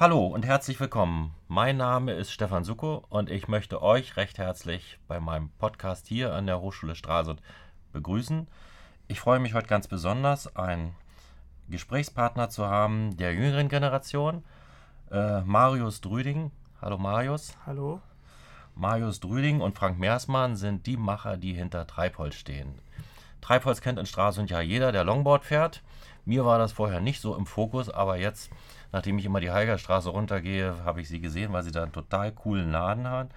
Hallo und herzlich willkommen. Mein Name ist Stefan Suko und ich möchte euch recht herzlich bei meinem Podcast hier an der Hochschule Stralsund begrüßen. Ich freue mich heute ganz besonders, einen Gesprächspartner zu haben der jüngeren Generation, äh, Marius Drüding. Hallo Marius. Hallo. Marius Drüding und Frank Meersmann sind die Macher, die hinter Treibholz stehen. Treibholz kennt in Stralsund ja jeder, der Longboard fährt. Mir war das vorher nicht so im Fokus, aber jetzt Nachdem ich immer die Heigerstraße runtergehe, habe ich sie gesehen, weil sie da einen total coolen Laden haben.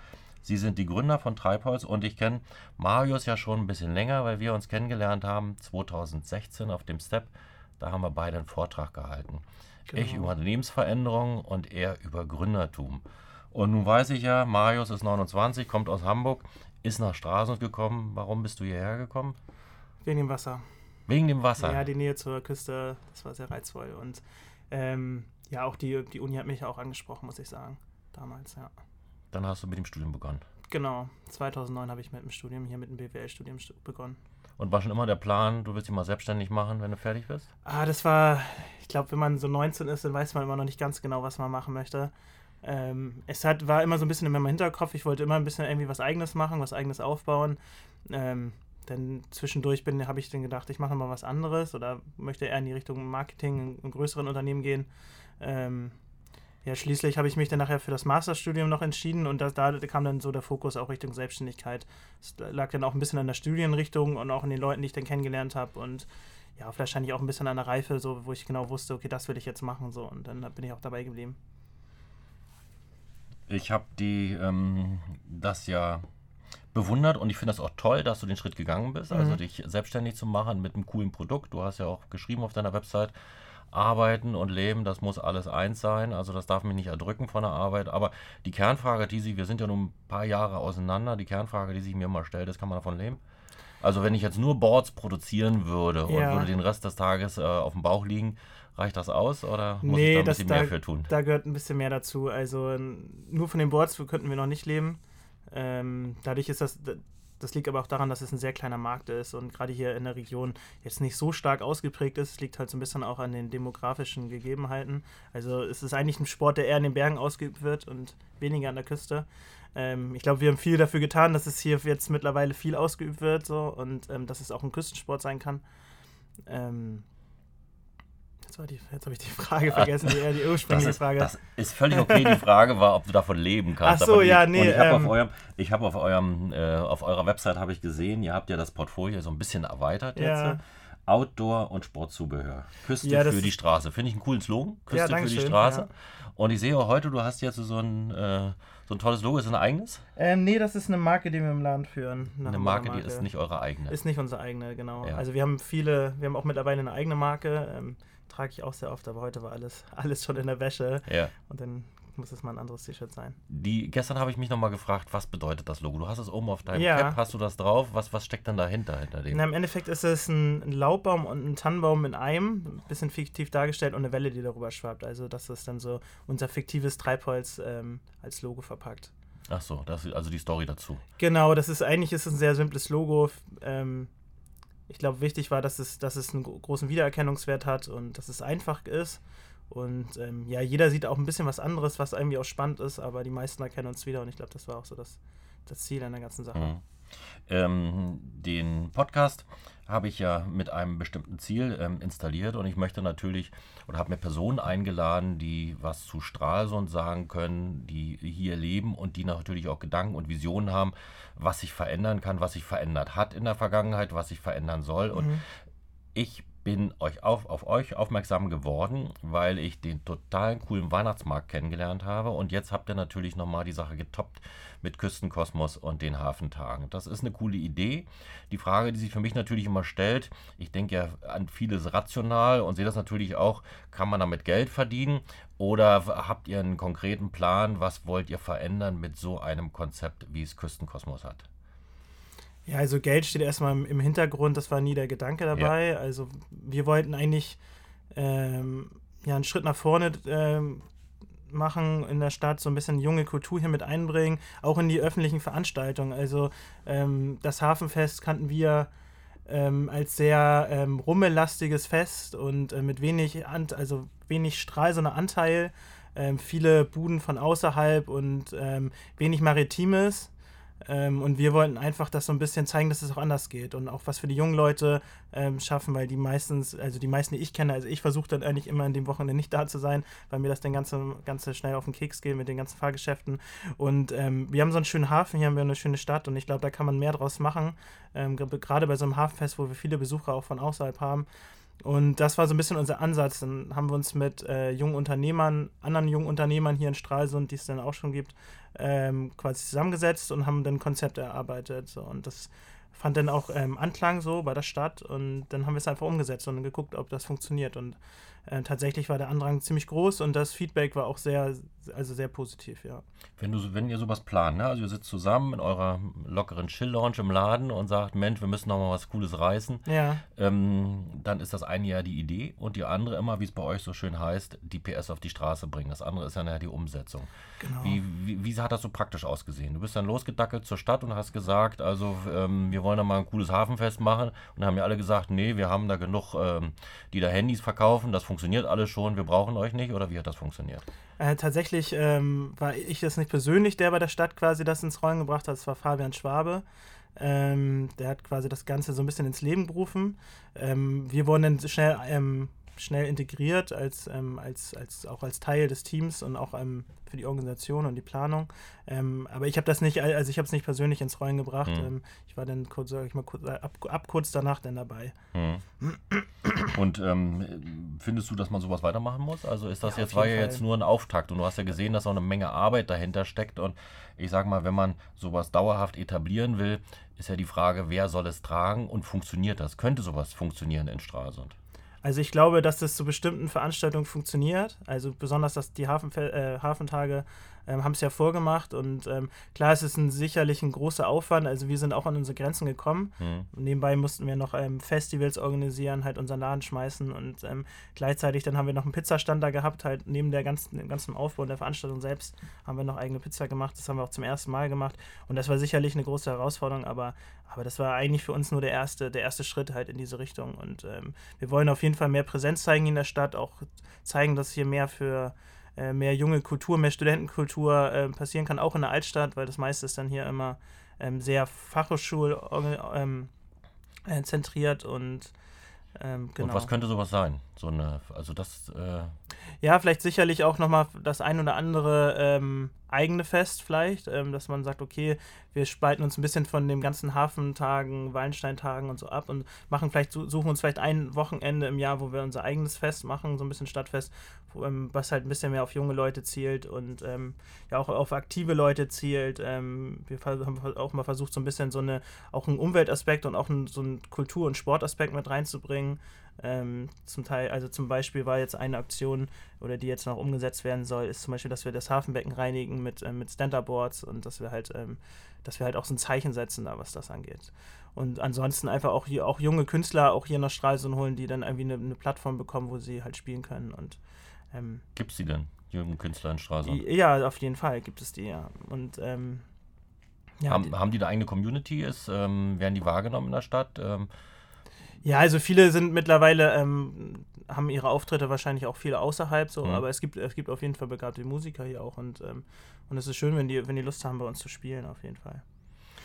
Sie sind die Gründer von Treibholz und ich kenne Marius ja schon ein bisschen länger, weil wir uns kennengelernt haben 2016 auf dem Step. Da haben wir beide einen Vortrag gehalten. Genau. Ich über Unternehmensveränderung und er über Gründertum. Und nun weiß ich ja, Marius ist 29, kommt aus Hamburg, ist nach Straße gekommen. Warum bist du hierher gekommen? Wegen dem Wasser. Wegen dem Wasser? Ja, die Nähe zur Küste, das war sehr reizvoll. Und ähm, ja, auch die, die Uni hat mich auch angesprochen, muss ich sagen. Damals, ja. Dann hast du mit dem Studium begonnen. Genau, 2009 habe ich mit dem Studium, hier mit dem BWL-Studium begonnen. Und war schon immer der Plan, du willst dich mal selbstständig machen, wenn du fertig bist? Ah, das war, ich glaube, wenn man so 19 ist, dann weiß man immer noch nicht ganz genau, was man machen möchte. Ähm, es hat, war immer so ein bisschen in meinem Hinterkopf, ich wollte immer ein bisschen irgendwie was Eigenes machen, was Eigenes aufbauen. Ähm, denn zwischendurch habe ich dann gedacht, ich mache mal was anderes oder möchte eher in die Richtung Marketing in, größeren Unternehmen gehen. Ähm, ja, schließlich habe ich mich dann nachher für das Masterstudium noch entschieden und das, da kam dann so der Fokus auch Richtung Selbstständigkeit. Es lag dann auch ein bisschen an der Studienrichtung und auch an den Leuten, die ich dann kennengelernt habe und ja, wahrscheinlich auch ein bisschen an der Reife, so, wo ich genau wusste, okay, das will ich jetzt machen, so und dann bin ich auch dabei geblieben. Ich habe die ähm, das ja bewundert und ich finde das auch toll, dass du den Schritt gegangen bist, also mhm. dich selbstständig zu machen mit einem coolen Produkt. Du hast ja auch geschrieben auf deiner Website, Arbeiten und Leben, das muss alles eins sein. Also das darf mich nicht erdrücken von der Arbeit. Aber die Kernfrage, die sich, wir sind ja nun ein paar Jahre auseinander, die Kernfrage, die sich mir mal stellt, ist, kann man davon leben? Also wenn ich jetzt nur Boards produzieren würde ja. und würde den Rest des Tages äh, auf dem Bauch liegen, reicht das aus oder muss nee, ich da ein bisschen das, mehr da, für tun? Da gehört ein bisschen mehr dazu. Also nur von den Boards könnten wir noch nicht leben. Ähm, dadurch ist das, das liegt aber auch daran, dass es ein sehr kleiner Markt ist und gerade hier in der Region jetzt nicht so stark ausgeprägt ist. Es liegt halt so ein bisschen auch an den demografischen Gegebenheiten. Also es ist eigentlich ein Sport, der eher in den Bergen ausgeübt wird und weniger an der Küste. Ähm, ich glaube, wir haben viel dafür getan, dass es hier jetzt mittlerweile viel ausgeübt wird so, und ähm, dass es auch ein Küstensport sein kann. Ähm, Jetzt, die, jetzt habe ich die Frage vergessen, die, die ursprüngliche das ist, Frage. Das ist völlig okay. Die Frage war, ob du davon leben kannst. Ach so, ja, nee. ich habe ähm, auf, eurem, ich hab auf, eurem, äh, auf eurer Website habe ich gesehen, ihr habt ja das Portfolio so ein bisschen erweitert ja. jetzt. Outdoor und Sportzubehör. Küste ja, für die Straße. Finde ich einen coolen Slogan. Küste ja, für die Straße. Ja. Und ich sehe auch heute, du hast jetzt so ein, äh, so ein tolles Logo. Ist das ein eigenes? Ähm, nee, das ist eine Marke, die wir im Laden führen. Eine Marke, Marke, die ist nicht eure eigene. Ist nicht unsere eigene, genau. Also wir haben viele, wir haben auch mittlerweile eine eigene Marke. Ähm, trage ich auch sehr oft, aber heute war alles, alles schon in der Wäsche. Ja. Und dann muss es mal ein anderes T-Shirt sein. Die, gestern habe ich mich nochmal gefragt, was bedeutet das Logo? Du hast es oben auf deinem ja. Cap, hast du das drauf? Was, was steckt dann dahinter, hinter dem? Na, Im Endeffekt ist es ein, ein Laubbaum und ein Tannenbaum in einem, ein bisschen fiktiv dargestellt und eine Welle, die darüber schwappt. Also das ist dann so unser fiktives Treibholz ähm, als Logo verpackt. Ach so, das ist also die Story dazu. Genau, das ist eigentlich ist ein sehr simples Logo. Ähm, ich glaube, wichtig war, dass es, dass es einen großen Wiedererkennungswert hat und dass es einfach ist. Und ähm, ja, jeder sieht auch ein bisschen was anderes, was irgendwie auch spannend ist, aber die meisten erkennen uns wieder und ich glaube, das war auch so das, das Ziel an der ganzen Sache. Mhm. Ähm, den Podcast habe ich ja mit einem bestimmten Ziel ähm, installiert und ich möchte natürlich oder habe mir Personen eingeladen, die was zu Stralsund sagen können, die hier leben und die natürlich auch Gedanken und Visionen haben, was sich verändern kann, was sich verändert hat in der Vergangenheit, was sich verändern soll. Mhm. Und ich bin euch auf, auf euch aufmerksam geworden, weil ich den totalen coolen Weihnachtsmarkt kennengelernt habe. Und jetzt habt ihr natürlich nochmal die Sache getoppt mit Küstenkosmos und den Hafentagen. Das ist eine coole Idee. Die Frage, die sich für mich natürlich immer stellt, ich denke ja an vieles rational und sehe das natürlich auch, kann man damit Geld verdienen? Oder habt ihr einen konkreten Plan, was wollt ihr verändern mit so einem Konzept, wie es Küstenkosmos hat? Ja, also Geld steht erstmal im Hintergrund, das war nie der Gedanke dabei. Ja. Also wir wollten eigentlich ähm, ja, einen Schritt nach vorne ähm, machen in der Stadt, so ein bisschen junge Kultur hier mit einbringen, auch in die öffentlichen Veranstaltungen. Also ähm, das Hafenfest kannten wir ähm, als sehr ähm, rummelastiges Fest und äh, mit wenig, Ant also wenig Strahl, so Anteil ähm, viele Buden von außerhalb und ähm, wenig Maritimes. Ähm, und wir wollten einfach das so ein bisschen zeigen, dass es auch anders geht und auch was für die jungen Leute ähm, schaffen, weil die meistens, also die meisten, die ich kenne, also ich versuche dann eigentlich immer in dem Wochenende nicht da zu sein, weil mir das dann ganze, ganze schnell auf den Keks geht mit den ganzen Fahrgeschäften. Und ähm, wir haben so einen schönen Hafen, hier haben wir eine schöne Stadt und ich glaube, da kann man mehr draus machen. Ähm, gerade bei so einem Hafenfest, wo wir viele Besucher auch von außerhalb haben. Und das war so ein bisschen unser Ansatz. Dann haben wir uns mit äh, jungen Unternehmern, anderen jungen Unternehmern hier in Stralsund, die es dann auch schon gibt, ähm, quasi zusammengesetzt und haben dann Konzepte erarbeitet. So. Und das fand dann auch ähm, Anklang so bei der Stadt und dann haben wir es einfach umgesetzt und geguckt, ob das funktioniert. Und äh, tatsächlich war der Andrang ziemlich groß und das Feedback war auch sehr, also sehr positiv, ja. Wenn, du, wenn ihr sowas plant, ne? also ihr sitzt zusammen in eurer lockeren Chill-Lounge im Laden und sagt, Mensch, wir müssen noch mal was Cooles reißen, ja. ähm, dann ist das eine ja die Idee und die andere immer, wie es bei euch so schön heißt, die PS auf die Straße bringen. Das andere ist ja nachher die Umsetzung. Genau. Wie, wie, wie, hat das so praktisch ausgesehen? Du bist dann losgedackelt zur Stadt und hast gesagt, also ähm, wir wollen da mal ein cooles Hafenfest machen und dann haben ja alle gesagt, nee, wir haben da genug, ähm, die da Handys verkaufen, das funktioniert alles schon, wir brauchen euch nicht oder wie hat das funktioniert? Äh, tatsächlich ähm, war ich das nicht persönlich, der bei der Stadt quasi das ins Rollen gebracht hat, es war Fabian Schwabe. Ähm, der hat quasi das Ganze so ein bisschen ins Leben gerufen. Ähm, wir wurden dann schnell ähm, schnell integriert, als, ähm, als, als, auch als Teil des Teams und auch ähm, für die Organisation und die Planung. Aber ich habe das nicht, also ich habe es nicht persönlich ins Rollen gebracht. Mhm. ich war dann kurz, sag ich mal, kurz, ab, ab, kurz danach dann dabei. Mhm. Und ähm, findest du, dass man sowas weitermachen muss? Also ist das ja, jetzt, war ja jetzt nur ein Auftakt und du hast ja gesehen, dass auch eine Menge Arbeit dahinter steckt und ich sage mal, wenn man sowas dauerhaft etablieren will, ist ja die Frage, wer soll es tragen und funktioniert das? Könnte sowas funktionieren in Stralsund? Also ich glaube, dass das zu bestimmten Veranstaltungen funktioniert. Also besonders, dass die Hafen, äh, Hafentage ähm, haben es ja vorgemacht und ähm, klar, es ist ein, sicherlich ein großer Aufwand. Also wir sind auch an unsere Grenzen gekommen. Mhm. Nebenbei mussten wir noch ähm, Festivals organisieren, halt unseren Laden schmeißen und ähm, gleichzeitig dann haben wir noch einen Pizzastand da gehabt, halt neben der ganzen, dem ganzen Aufbau der Veranstaltung selbst haben wir noch eigene Pizza gemacht. Das haben wir auch zum ersten Mal gemacht und das war sicherlich eine große Herausforderung, aber, aber das war eigentlich für uns nur der erste, der erste Schritt halt in diese Richtung. Und ähm, wir wollen auf jeden Fall mehr Präsenz zeigen in der Stadt, auch zeigen, dass hier mehr für äh, mehr junge Kultur, mehr Studentenkultur äh, passieren kann, auch in der Altstadt, weil das meiste ist dann hier immer ähm, sehr Fachhochschul ähm, äh, zentriert und ähm, genau. Und was könnte sowas sein? So eine, also das. Äh ja, vielleicht sicherlich auch nochmal das ein oder andere ähm, eigene Fest, vielleicht, ähm, dass man sagt, okay, wir spalten uns ein bisschen von den ganzen Hafentagen, Wallensteintagen und so ab und machen vielleicht, suchen uns vielleicht ein Wochenende im Jahr, wo wir unser eigenes Fest machen, so ein bisschen Stadtfest, was halt ein bisschen mehr auf junge Leute zielt und ähm, ja auch auf aktive Leute zielt. Ähm, wir haben auch mal versucht, so ein bisschen so eine, auch einen Umweltaspekt und auch einen, so einen Kultur- und Sportaspekt mit reinzubringen. Ähm, zum Teil, also zum Beispiel war jetzt eine Aktion, oder die jetzt noch umgesetzt werden soll, ist zum Beispiel, dass wir das Hafenbecken reinigen mit, äh, mit Stand-Up-Boards und dass wir halt, ähm, dass wir halt auch so ein Zeichen setzen, da was das angeht. Und ansonsten einfach auch hier auch junge Künstler auch hier nach Stralsund holen, die dann irgendwie eine, eine Plattform bekommen, wo sie halt spielen können. Und ähm, gibt es die denn, jungen Künstler in Stralsund? Ja, auf jeden Fall gibt es die, ja. Und ähm, ja, haben, die, haben die eine eigene Community? Ist, ähm, werden die wahrgenommen in der Stadt? Ähm, ja, also viele sind mittlerweile, ähm, haben ihre Auftritte wahrscheinlich auch viele außerhalb, so, mhm. aber es gibt, es gibt auf jeden Fall begabte Musiker hier auch und, ähm, und es ist schön, wenn die, wenn die Lust haben, bei uns zu spielen, auf jeden Fall.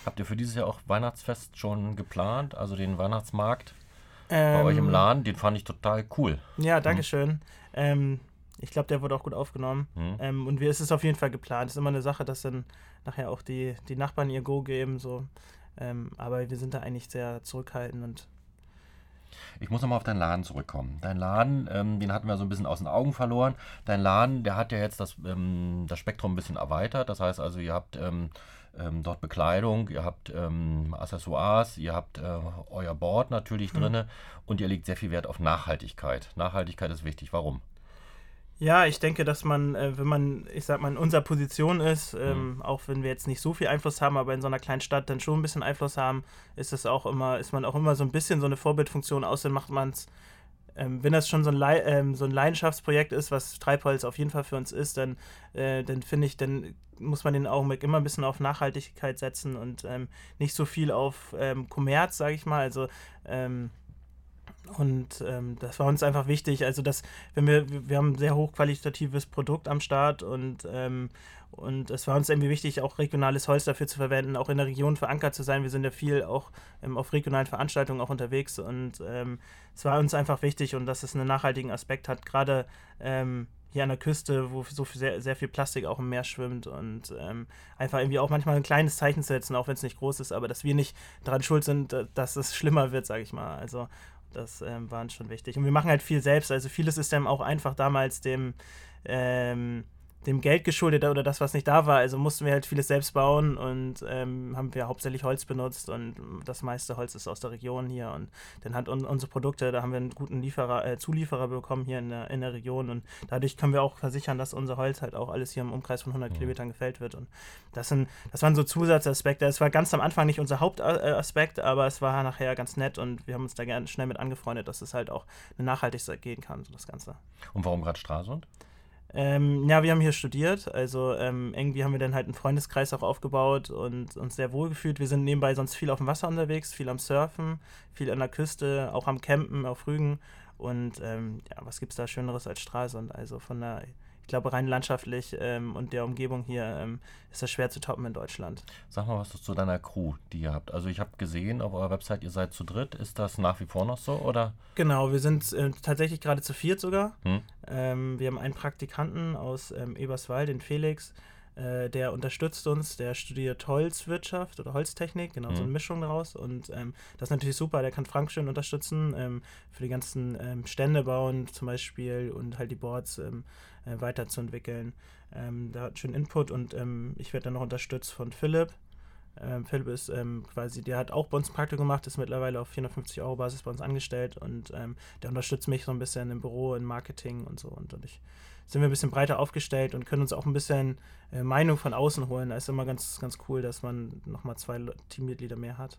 Habt ihr für dieses Jahr auch Weihnachtsfest schon geplant, also den Weihnachtsmarkt ähm, bei euch im Laden? Den fand ich total cool. Ja, danke schön. Mhm. Ich glaube, der wurde auch gut aufgenommen. Mhm. Ähm, und wir, es ist auf jeden Fall geplant. Es ist immer eine Sache, dass dann nachher auch die, die Nachbarn ihr Go geben. So. Ähm, aber wir sind da eigentlich sehr zurückhaltend und ich muss nochmal auf deinen Laden zurückkommen. Dein Laden, ähm, den hatten wir so ein bisschen aus den Augen verloren. Dein Laden, der hat ja jetzt das, ähm, das Spektrum ein bisschen erweitert. Das heißt also, ihr habt ähm, ähm dort Bekleidung, ihr habt ähm, Accessoires, ihr habt äh, euer Board natürlich mhm. drin und ihr legt sehr viel Wert auf Nachhaltigkeit. Nachhaltigkeit ist wichtig. Warum? Ja, ich denke, dass man, äh, wenn man, ich sag mal, in unserer Position ist, ähm, mhm. auch wenn wir jetzt nicht so viel Einfluss haben, aber in so einer kleinen Stadt dann schon ein bisschen Einfluss haben, ist es auch immer, ist man auch immer so ein bisschen so eine Vorbildfunktion, außerdem macht man es, ähm, wenn das schon so ein, Le ähm, so ein Leidenschaftsprojekt ist, was Treibholz auf jeden Fall für uns ist, dann, äh, dann finde ich, dann muss man den Augenblick immer ein bisschen auf Nachhaltigkeit setzen und ähm, nicht so viel auf ähm, Kommerz, sage ich mal. Also ähm, Und ähm, das war uns einfach wichtig. Also, dass, wenn wir, wir haben ein sehr hochqualitatives Produkt am Start und, ähm, und es war uns irgendwie wichtig, auch regionales Holz dafür zu verwenden, auch in der Region verankert zu sein. Wir sind ja viel auch ähm, auf regionalen Veranstaltungen auch unterwegs und ähm, es war uns einfach wichtig und dass es einen nachhaltigen Aspekt hat, gerade ähm, hier an der Küste, wo so viel, sehr, sehr viel Plastik auch im Meer schwimmt und ähm, einfach irgendwie auch manchmal ein kleines Zeichen setzen, auch wenn es nicht groß ist, aber dass wir nicht daran schuld sind, dass es schlimmer wird, sage ich mal. Also das ähm, war uns schon wichtig. Und wir machen halt viel selbst. Also vieles ist dann auch einfach damals dem, ähm, dem Geld geschuldet oder das, was nicht da war. Also mussten wir halt vieles selbst bauen und ähm, haben wir hauptsächlich Holz benutzt und das meiste Holz ist aus der Region hier. Und dann hat un unsere Produkte, da haben wir einen guten Lieferer, äh, Zulieferer bekommen hier in der, in der Region und dadurch können wir auch versichern, dass unser Holz halt auch alles hier im Umkreis von 100 mhm. Kilometern gefällt wird. Und das, sind, das waren so Zusatzaspekte. Es war ganz am Anfang nicht unser Hauptaspekt, aber es war nachher ganz nett und wir haben uns da gerne schnell mit angefreundet, dass es halt auch nachhaltig gehen kann, so das Ganze. Und warum gerade Stralsund? Ähm, ja, wir haben hier studiert, also ähm, irgendwie haben wir dann halt einen Freundeskreis auch aufgebaut und uns sehr wohl gefühlt. Wir sind nebenbei sonst viel auf dem Wasser unterwegs, viel am Surfen, viel an der Küste, auch am Campen, auf Rügen. Und ähm, ja, was gibt es da Schöneres als Stralsund? Also von der ich glaube, rein landschaftlich ähm, und der Umgebung hier ähm, ist das schwer zu toppen in Deutschland. Sag mal was zu deiner Crew, die ihr habt. Also ich habe gesehen auf eurer Website, ihr seid zu dritt. Ist das nach wie vor noch so, oder? Genau, wir sind äh, tatsächlich gerade zu viert sogar. Hm. Ähm, wir haben einen Praktikanten aus ähm, Eberswald, den Felix. Äh, der unterstützt uns, der studiert Holzwirtschaft oder Holztechnik, genau, hm. so eine Mischung daraus. Und ähm, das ist natürlich super, der kann Frank schön unterstützen ähm, für die ganzen ähm, Stände bauen zum Beispiel und halt die Boards ähm, äh, weiterzuentwickeln. Ähm, da hat schön Input und ich werde dann noch unterstützt von Philipp. Ähm, Philipp ist ähm, quasi, der hat auch bei uns Praktikum gemacht, ist mittlerweile auf 450 Euro Basis bei uns angestellt und ähm, der unterstützt mich so ein bisschen im Büro, im Marketing und so. Und, ich sind wir ein bisschen breiter aufgestellt und können uns auch ein bisschen äh, Meinung von außen holen. Da ist immer ganz, ganz cool, dass man nochmal zwei Teammitglieder mehr hat.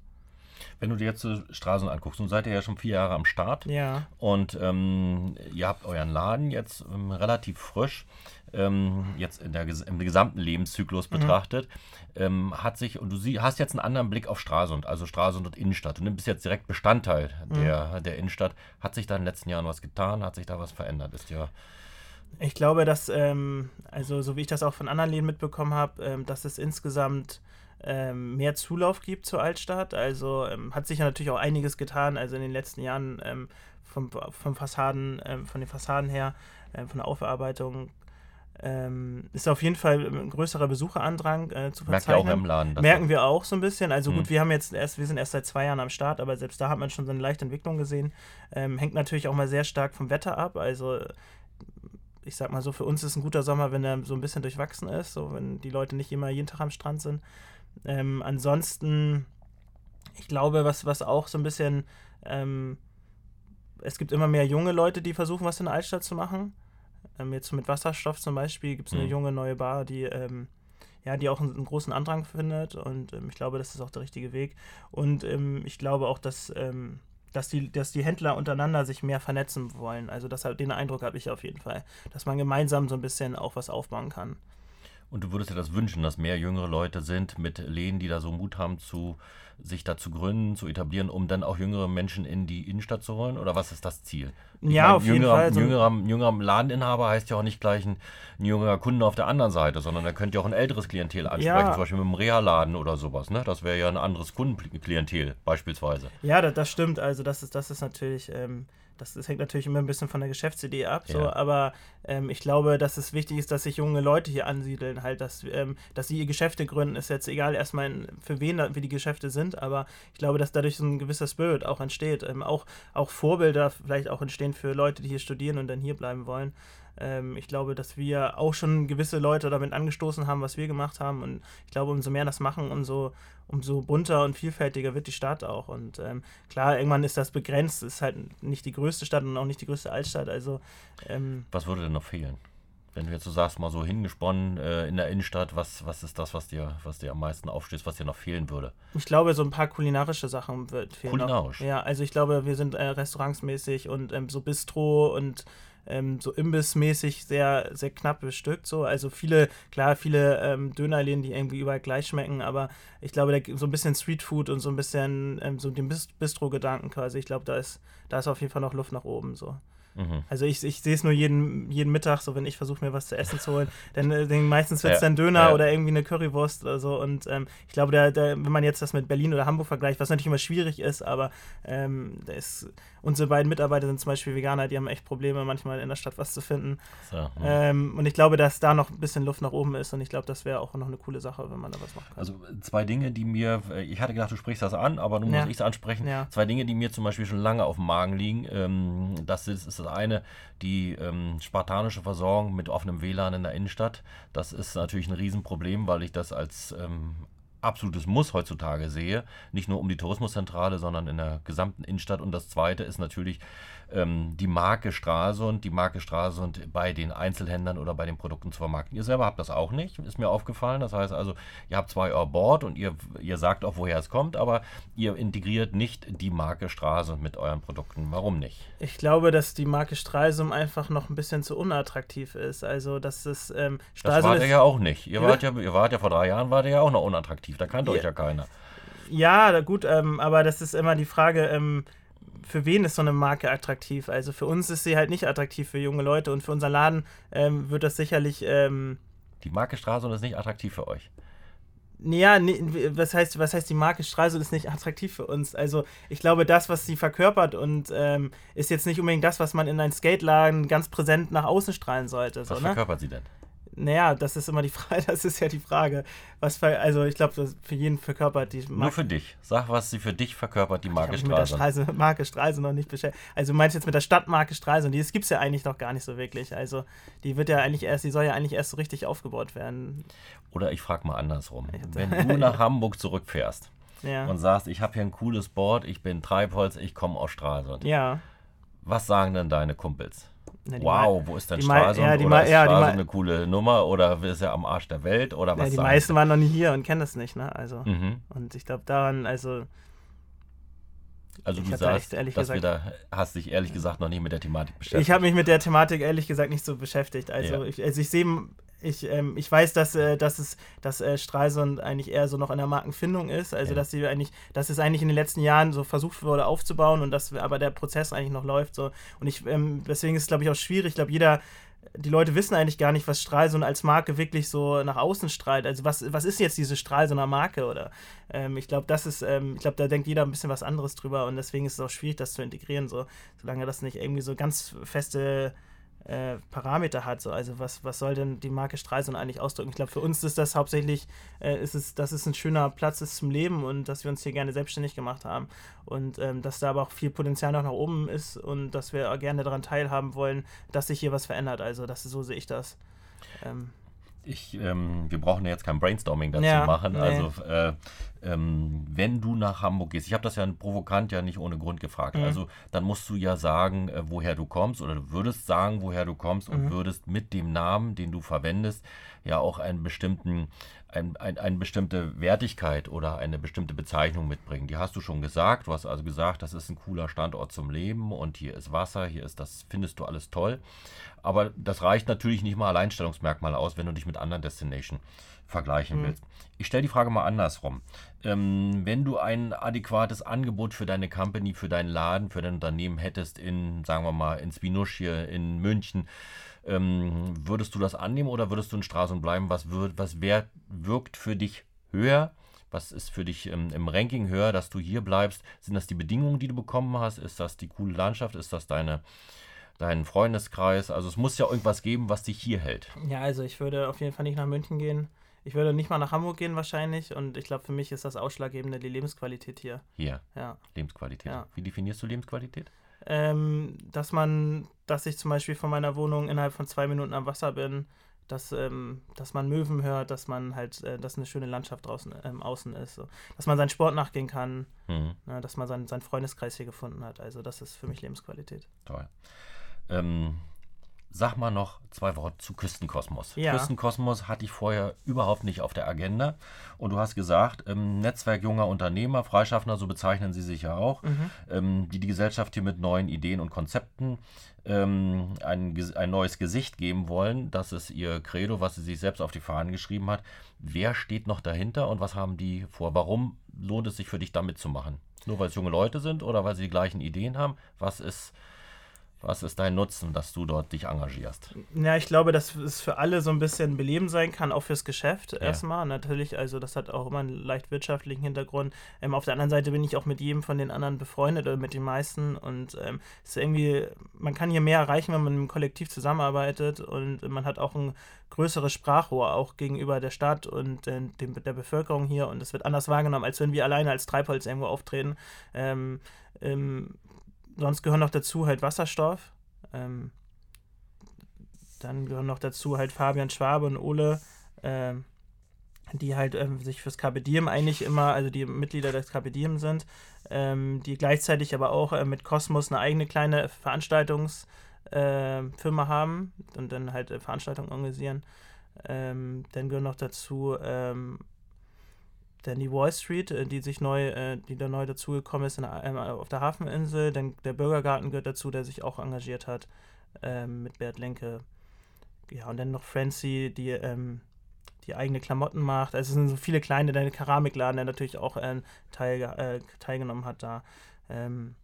Wenn du dir jetzt Straßen anguckst, nun seid ihr ja schon vier Jahre am Start. Ja. Und ähm, ihr habt euren Laden jetzt ähm, relativ frisch, ähm, jetzt in der, im gesamten Lebenszyklus mhm. betrachtet, ähm, hat sich, und du sie, hast jetzt einen anderen Blick auf Stralsund, also Stralsund und Innenstadt. Du bist jetzt direkt Bestandteil mhm. der, der Innenstadt. Hat sich da in den letzten Jahren was getan? Hat sich da was verändert? Ist ja ich glaube, dass, ähm, also so wie ich das auch von anderen Läden mitbekommen habe, ähm, dass es insgesamt ähm, mehr Zulauf gibt zur Altstadt. Also ähm, hat sich ja natürlich auch einiges getan. Also in den letzten Jahren ähm, vom, vom Fassaden, ähm, von den Fassaden her, ähm, von der Aufarbeitung ist auf jeden Fall ein größerer Besucherandrang äh, zu verzeichnen. Merkt ihr auch im Laden. Merken wir auch so ein bisschen. Also gut, mhm. wir haben jetzt erst, wir sind erst seit zwei Jahren am Start, aber selbst da hat man schon so eine leichte Entwicklung gesehen. hängt natürlich auch mal sehr stark vom Wetter ab. Also ich sag mal so, für uns ist ein guter Sommer, wenn er so ein bisschen durchwachsen ist, so wenn die Leute nicht immer jeden Tag am Strand sind. Ähm, ansonsten, ich glaube, was, was auch so ein bisschen, ähm, es gibt immer mehr junge Leute, die versuchen, was in der Altstadt zu machen. Ähm, jetzt mit Wasserstoff zum Beispiel gibt es eine mhm. junge neue Bar, die ähm, ja, die auch einen, einen, großen Andrang findet und ähm, ich glaube, das ist auch der richtige Weg. Und ähm, ich glaube auch, dass, ähm, dass, die, dass die Händler untereinander sich mehr vernetzen wollen. Also das, den Eindruck habe ich auf jeden Fall, dass man gemeinsam so ein bisschen auch was aufbauen kann. Und du würdest dir das wünschen, dass mehr jüngere Leute sind mit Läden, die da so Mut haben, zu, sich da zu gründen, zu etablieren, um dann auch jüngere Menschen in die Innenstadt zu holen? Oder was ist das Ziel? Ich ja, meine, auf jeden Fall. So jüngerer, jüngerer Ladeninhaber heißt ja auch nicht gleich ein, ein, jüngerer Kunde auf der anderen Seite, sondern er könnte ja auch ein älteres Klientel ansprechen, ja. zum Beispiel mit einem Reha-Laden oder sowas. Ne? Das wäre ja ein anderes Kundenklientel beispielsweise. Ja, das, das stimmt. Also das ist, das ist natürlich... Ähm das, das, hängt natürlich immer ein bisschen von der Geschäftsidee ab, ja. so, aber ähm, ich glaube, dass es wichtig ist, dass sich junge Leute hier ansiedeln, halt, dass, ähm, dass sie ihr Geschäfte gründen, ist jetzt egal erstmal für wen wie die Geschäfte sind, aber ich glaube, dass dadurch so ein gewisser Spirit auch entsteht. Ähm, auch, auch Vorbilder vielleicht auch entstehen für Leute, die hier studieren und dann hier bleiben wollen. Ähm, ich glaube, dass wir auch schon gewisse Leute damit angestoßen haben, was wir gemacht haben. Und ich glaube, umso mehr das machen, umso, umso bunter und vielfältiger wird die Stadt auch. Und ähm, klar, irgendwann ist das begrenzt. Es ist halt nicht die größte Stadt und auch nicht die größte Altstadt. Also, ähm, was würde denn noch fehlen? Wenn du jetzt so sagst, mal so hingesponnen äh, in der Innenstadt, was, was ist das, was dir, was dir am meisten aufstößt, was dir noch fehlen würde? Ich glaube, so ein paar kulinarische Sachen wird fehlen. Kulinarisch? Noch. Ja, also ich glaube, wir sind äh, restaurantsmäßig und ähm, so Bistro und ähm, so imbissmäßig sehr, sehr knapp bestückt. So. Also viele, klar, viele ähm, Dönerläden, die irgendwie überall gleich schmecken, aber ich glaube, da, so ein bisschen Streetfood und so ein bisschen ähm, so den Bistro-Gedanken quasi, ich glaube, da ist, da ist auf jeden Fall noch Luft nach oben. So. Mhm. Also ich, ich sehe es nur jeden, jeden Mittag, so wenn ich versuche mir was zu essen zu holen. Denn, äh, denn meistens wird es ja, dann Döner ja. oder irgendwie eine Currywurst oder so. Und ähm, ich glaube, da, da, wenn man jetzt das mit Berlin oder Hamburg vergleicht, was natürlich immer schwierig ist, aber ähm, da ist, unsere beiden Mitarbeiter sind zum Beispiel Veganer, die haben echt Probleme, manchmal in der Stadt was zu finden. So, hm. ähm, und ich glaube, dass da noch ein bisschen Luft nach oben ist und ich glaube, das wäre auch noch eine coole Sache, wenn man da was machen kann. Also zwei Dinge, die mir, äh, ich hatte gedacht, du sprichst das an, aber nun ja. muss ich es ansprechen. Zwei Dinge, die mir zum Beispiel schon lange auf dem Magen liegen. Ähm, das ist, das eine, die ähm, spartanische Versorgung mit offenem WLAN in der Innenstadt. Das ist natürlich ein Riesenproblem, weil ich das als ähm, absolutes Muss heutzutage sehe. Nicht nur um die Tourismuszentrale, sondern in der gesamten Innenstadt. Und das Zweite ist natürlich ähm, die Marke Stralsund, die Marke Stralsund bei den Einzelhändlern oder bei den Produkten zu vermarkten. Ihr selber habt das auch nicht, ist mir aufgefallen. Das heißt also, ihr habt zwar euer Board und ihr, ihr sagt auch, woher es kommt, aber ihr integriert nicht die Marke Stralsund mit euren Produkten. Warum nicht? Ich glaube, dass die Marke Stralsund einfach noch ein bisschen zu unattraktiv ist. Also, dass es ähm, Stralsund. Das wart ihr ja auch nicht. Ihr wart ja, ihr wart ja vor drei Jahren, wart ihr ja auch noch unattraktiv. Da kannte ja. euch ja keiner. Ja, gut, ähm, aber das ist immer die Frage, ähm, für wen ist so eine Marke attraktiv? Also für uns ist sie halt nicht attraktiv für junge Leute und für unseren Laden ähm, wird das sicherlich. Ähm, die Marke Stralsund ist nicht attraktiv für euch. Naja, nee, was heißt, was heißt die Marke Stralsund ist nicht attraktiv für uns? Also ich glaube, das, was sie verkörpert und ähm, ist jetzt nicht unbedingt das, was man in einen Skateladen ganz präsent nach außen strahlen sollte. Was so, ne? verkörpert sie denn? Naja, das ist immer die Frage, das ist ja die Frage. Was für, also ich glaube, für jeden verkörpert die Marke. Nur für dich. Sag, was sie für dich verkörpert, die Marke. Ich mit der Streise, Marke Streisand noch nicht beschäftigt. Also du meinst jetzt mit der Stadtmarke Streisand, die gibt es ja eigentlich noch gar nicht so wirklich. Also die wird ja eigentlich erst, die soll ja eigentlich erst so richtig aufgebaut werden. Oder ich frage mal andersrum. Wenn du nach Hamburg zurückfährst ja. und sagst, ich habe hier ein cooles Board, ich bin Treibholz, ich komme aus Stralsund. Ja. Was sagen denn deine Kumpels? Ne, wow, wo ist denn Stralsund? Ja, oder ist ja, Stralsund eine coole Nummer oder ist er am Arsch der Welt oder was? Ja, die meisten waren noch nie hier und kennen das nicht, ne? Also mhm. und ich glaube daran, also also du sagst, echt, dass gesagt, da, hast dich ehrlich gesagt noch nicht mit der Thematik beschäftigt. Ich habe mich mit der Thematik ehrlich gesagt nicht so beschäftigt. Also ja. ich, also ich sehe ich, ähm, ich weiß, dass, äh, dass, es, dass äh, Stralsund eigentlich eher so noch in der Markenfindung ist. Also, ja. dass sie eigentlich, dass es eigentlich in den letzten Jahren so versucht wurde aufzubauen und dass aber der Prozess eigentlich noch läuft. So. Und ich, ähm, deswegen ist es, glaube ich, auch schwierig. Ich glaube, jeder, die Leute wissen eigentlich gar nicht, was Stralsund als Marke wirklich so nach außen strahlt. Also, was, was ist jetzt diese Stralsunder Marke? Oder ähm, ich glaube, das ist, ähm, ich glaube, da denkt jeder ein bisschen was anderes drüber und deswegen ist es auch schwierig, das zu integrieren, so, solange das nicht irgendwie so ganz feste äh, Parameter hat. So. Also was, was soll denn die Marke Streisand eigentlich ausdrücken? Ich glaube, für uns ist das hauptsächlich, äh, ist es, dass es ein schöner Platz ist zum Leben und dass wir uns hier gerne selbstständig gemacht haben. Und ähm, dass da aber auch viel Potenzial noch nach oben ist und dass wir gerne daran teilhaben wollen, dass sich hier was verändert. Also das, so sehe ich das. Ähm, ich, ähm, wir brauchen ja jetzt kein Brainstorming dazu ja, machen. Nee. Also äh, ähm, wenn du nach Hamburg gehst, ich habe das ja provokant ja nicht ohne Grund gefragt. Mhm. Also dann musst du ja sagen, äh, woher du kommst oder du würdest sagen, woher du kommst und mhm. würdest mit dem Namen, den du verwendest, ja auch einen bestimmten ein, ein, eine bestimmte Wertigkeit oder eine bestimmte Bezeichnung mitbringen. Die hast du schon gesagt. Du hast also gesagt, das ist ein cooler Standort zum Leben und hier ist Wasser, hier ist das, findest du alles toll. Aber das reicht natürlich nicht mal Alleinstellungsmerkmal aus, wenn du dich mit anderen Destinations vergleichen mhm. willst. Ich stelle die Frage mal andersrum. Ähm, wenn du ein adäquates Angebot für deine Company, für deinen Laden, für dein Unternehmen hättest in, sagen wir mal, in Spinusch hier in München, ähm, würdest du das annehmen oder würdest du in Stralsund bleiben? Was, wird, was wär, wirkt für dich höher? Was ist für dich ähm, im Ranking höher, dass du hier bleibst? Sind das die Bedingungen, die du bekommen hast? Ist das die coole Landschaft? Ist das deine, dein Freundeskreis? Also es muss ja irgendwas geben, was dich hier hält. Ja, also ich würde auf jeden Fall nicht nach München gehen. Ich würde nicht mal nach Hamburg gehen wahrscheinlich und ich glaube, für mich ist das Ausschlaggebende die Lebensqualität hier. Hier? Ja. Lebensqualität. Ja. Wie definierst du Lebensqualität? Ähm, dass man, dass ich zum Beispiel von meiner Wohnung innerhalb von zwei Minuten am Wasser bin, dass, ähm, dass man Möwen hört, dass man halt, äh, dass eine schöne Landschaft draußen ähm, außen ist, so. dass man seinen Sport nachgehen kann, mhm. ne, dass man seinen, seinen Freundeskreis hier gefunden hat. Also das ist für mich Lebensqualität. Toll. Ähm, Sag mal noch zwei Worte zu Küstenkosmos. Ja. Küstenkosmos hatte ich vorher überhaupt nicht auf der Agenda. Und du hast gesagt, ähm, Netzwerk junger Unternehmer, Freischaffender, so bezeichnen sie sich ja auch, ähm, die die Gesellschaft hier mit neuen Ideen und Konzepten ähm, ein, ein neues Gesicht geben wollen. Das ist ihr Credo, was sie sich selbst auf die Fahnen geschrieben hat. Wer steht noch dahinter und was haben die vor? Warum lohnt es sich für dich, da mitzumachen? Nur weil es junge Leute sind oder weil sie die gleichen Ideen haben? Was ist, was ist dein Nutzen, dass du dort dich engagierst? Ja, ich glaube, dass es für alle so ein bisschen beleben sein kann, auch fürs Geschäft erstmal. Natürlich, also das hat auch immer einen leicht wirtschaftlichen Hintergrund. Ähm, auf der anderen Seite bin ich auch mit jedem von den anderen befreundet oder mit den meisten und ähm, es ist irgendwie, man kann hier mehr erreichen, wenn man im Kollektiv zusammenarbeitet und man hat auch ein größeres Sprachrohr auch gegenüber der Stadt und äh, dem, der Bevölkerung hier und es wird anders wahrgenommen, als wenn wir alleine als Treibholz irgendwo auftreten. Ähm, ähm, sonst gehören noch dazu halt Wasserstoff. Ähm, dann gehören noch dazu halt Fabian Schwabe und Ole, ähm, die halt ähm, sich fürs Carpe eigentlich immer, also die Mitglieder des Carpe sind, ähm, die gleichzeitig aber auch äh, mit Cosmos eine eigene kleine Veranstaltungsfirma haben und dann halt äh, Veranstaltungen organisieren. Ähm, dann gehören noch dazu ähm, dann die Wall Street, äh, die sich neu, äh, die da neu dazugekommen ist in, ähm, auf der Hafeninsel. Dann der Bürgergarten gehört dazu, der sich auch engagiert hat ähm, mit Bert Lenke. Ja, und dann noch Francie, die, ähm, die eigene Klamotten macht. Also es sind so viele kleine, der Keramikladen, der natürlich auch ähm, teil, äh, teilgenommen hat da. Ähm,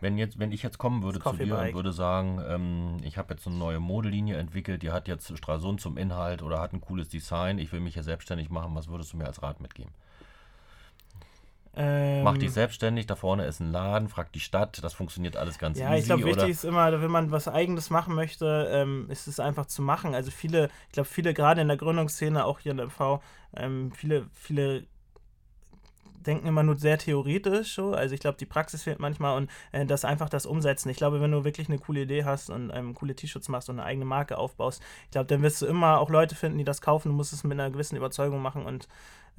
Wenn, jetzt, wenn ich jetzt kommen würde zu dir und würde sagen, ähm, ich habe jetzt eine neue Modelinie entwickelt, die hat jetzt Stralsund zum Inhalt oder hat ein cooles Design, ich will mich hier selbstständig machen, was würdest du mir als Rat mitgeben? ähm, Mach dich selbstständig, da vorne ist ein Laden, frag die Stadt, das funktioniert alles ganz Ja, easy. ich glaube, wichtig ist immer, wenn man was Eigenes machen möchte, ähm, ist es einfach zu machen. Also viele, ich glaube, viele gerade in der Gründungsszene, auch hier in der MV, ähm, viele, viele denken immer nur sehr theoretisch so. Also ich glaube, die Praxis fehlt manchmal und äh, das einfach das Umsetzen. Ich glaube, wenn du wirklich eine coole Idee hast und ähm, coole T-Shirts machst und eine eigene Marke aufbaust, ich glaube, dann wirst du immer auch Leute finden, die das kaufen. Du musst es mit einer gewissen Überzeugung machen und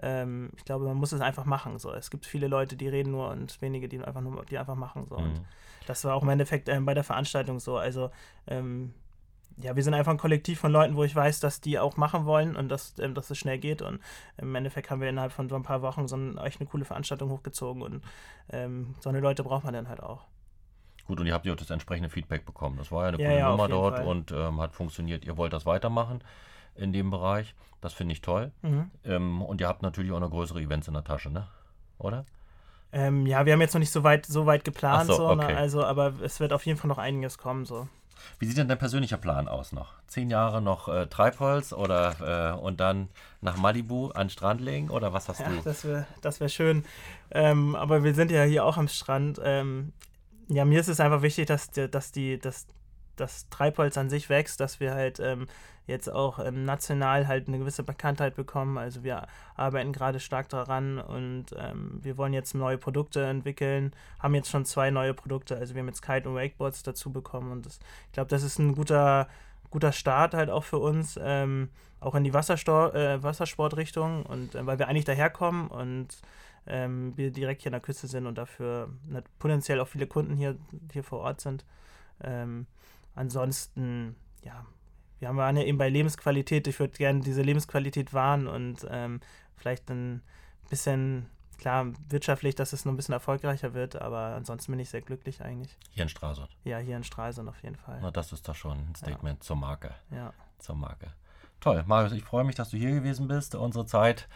ähm, ich glaube, man muss es einfach machen. So. Es gibt viele Leute, die reden nur und wenige, die einfach nur, die einfach machen. So. Und Mhm. das war auch im Endeffekt ähm, bei der Veranstaltung so. Also, ähm, ja, wir sind einfach ein Kollektiv von Leuten, wo ich weiß, dass die auch machen wollen und dass, ähm, dass es schnell geht. Und im Endeffekt haben wir innerhalb von so ein paar Wochen so eine, echt eine coole Veranstaltung hochgezogen. Und ähm, so eine Leute braucht man dann halt auch. Gut, und ihr habt ja auch das entsprechende Feedback bekommen. Das war ja eine Ja, coole ja, Nummer dort Fall. und ähm, hat funktioniert. Ihr wollt das weitermachen in dem Bereich. Das finde ich toll. Mhm. Ähm, und ihr habt natürlich auch noch größere Events in der Tasche, ne? Oder? Ähm, ja, wir haben jetzt noch nicht so weit, so weit geplant, so, so, ne? okay. also, aber es wird auf jeden Fall noch einiges kommen. So. Wie sieht denn dein persönlicher Plan aus noch? Zehn Jahre noch äh, Treibholz oder äh, und dann nach Malibu an den Strand legen oder was hast Ja, du? das wäre das wär schön. Ähm, aber wir sind ja hier auch am Strand. Ähm, ja, mir ist es einfach wichtig, dass, dass die, dass das Treibholz an sich wächst, dass wir halt ähm, jetzt auch ähm, national halt eine gewisse Bekanntheit bekommen. Also wir arbeiten gerade stark daran und ähm, wir wollen jetzt neue Produkte entwickeln, haben jetzt schon zwei neue Produkte. Also wir haben jetzt Kite und Wakeboards dazu bekommen und das, ich glaube, das ist ein guter, guter Start halt auch für uns, ähm, auch in die Wasserstor äh, Wassersportrichtung und äh, weil wir eigentlich daherkommen und ähm, wir direkt hier an der Küste sind und dafür potenziell auch viele Kunden hier, hier vor Ort sind. Ähm, ansonsten, ja, wir haben- waren ja eben bei Lebensqualität. Ich würde gerne diese Lebensqualität wahren und ähm, vielleicht ein bisschen, klar, wirtschaftlich, dass es noch ein bisschen erfolgreicher wird, aber ansonsten bin ich sehr glücklich eigentlich. Hier in Stralsund. Ja, hier in Stralsund auf jeden Fall. Na, das ist doch schon ein Statement zur Marke. Ja. Zur Marke. Toll, Marius, ich freue mich, dass du hier gewesen bist. Unsere Zeit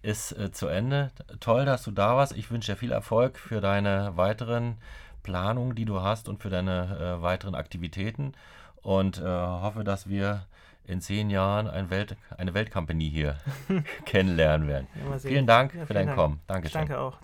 ist äh, zu Ende. Toll, dass du da warst. Ich wünsche dir viel Erfolg für deine weiteren Planungen, die du hast und für deine äh, weiteren Aktivitäten und äh, hoffe, dass wir in zehn Jahren ein Welt, eine Weltcompany hier kennenlernen werden. Ja. Vielen Dank Ja, für vielen dein Dank. Kommen. Dankeschön. Danke auch.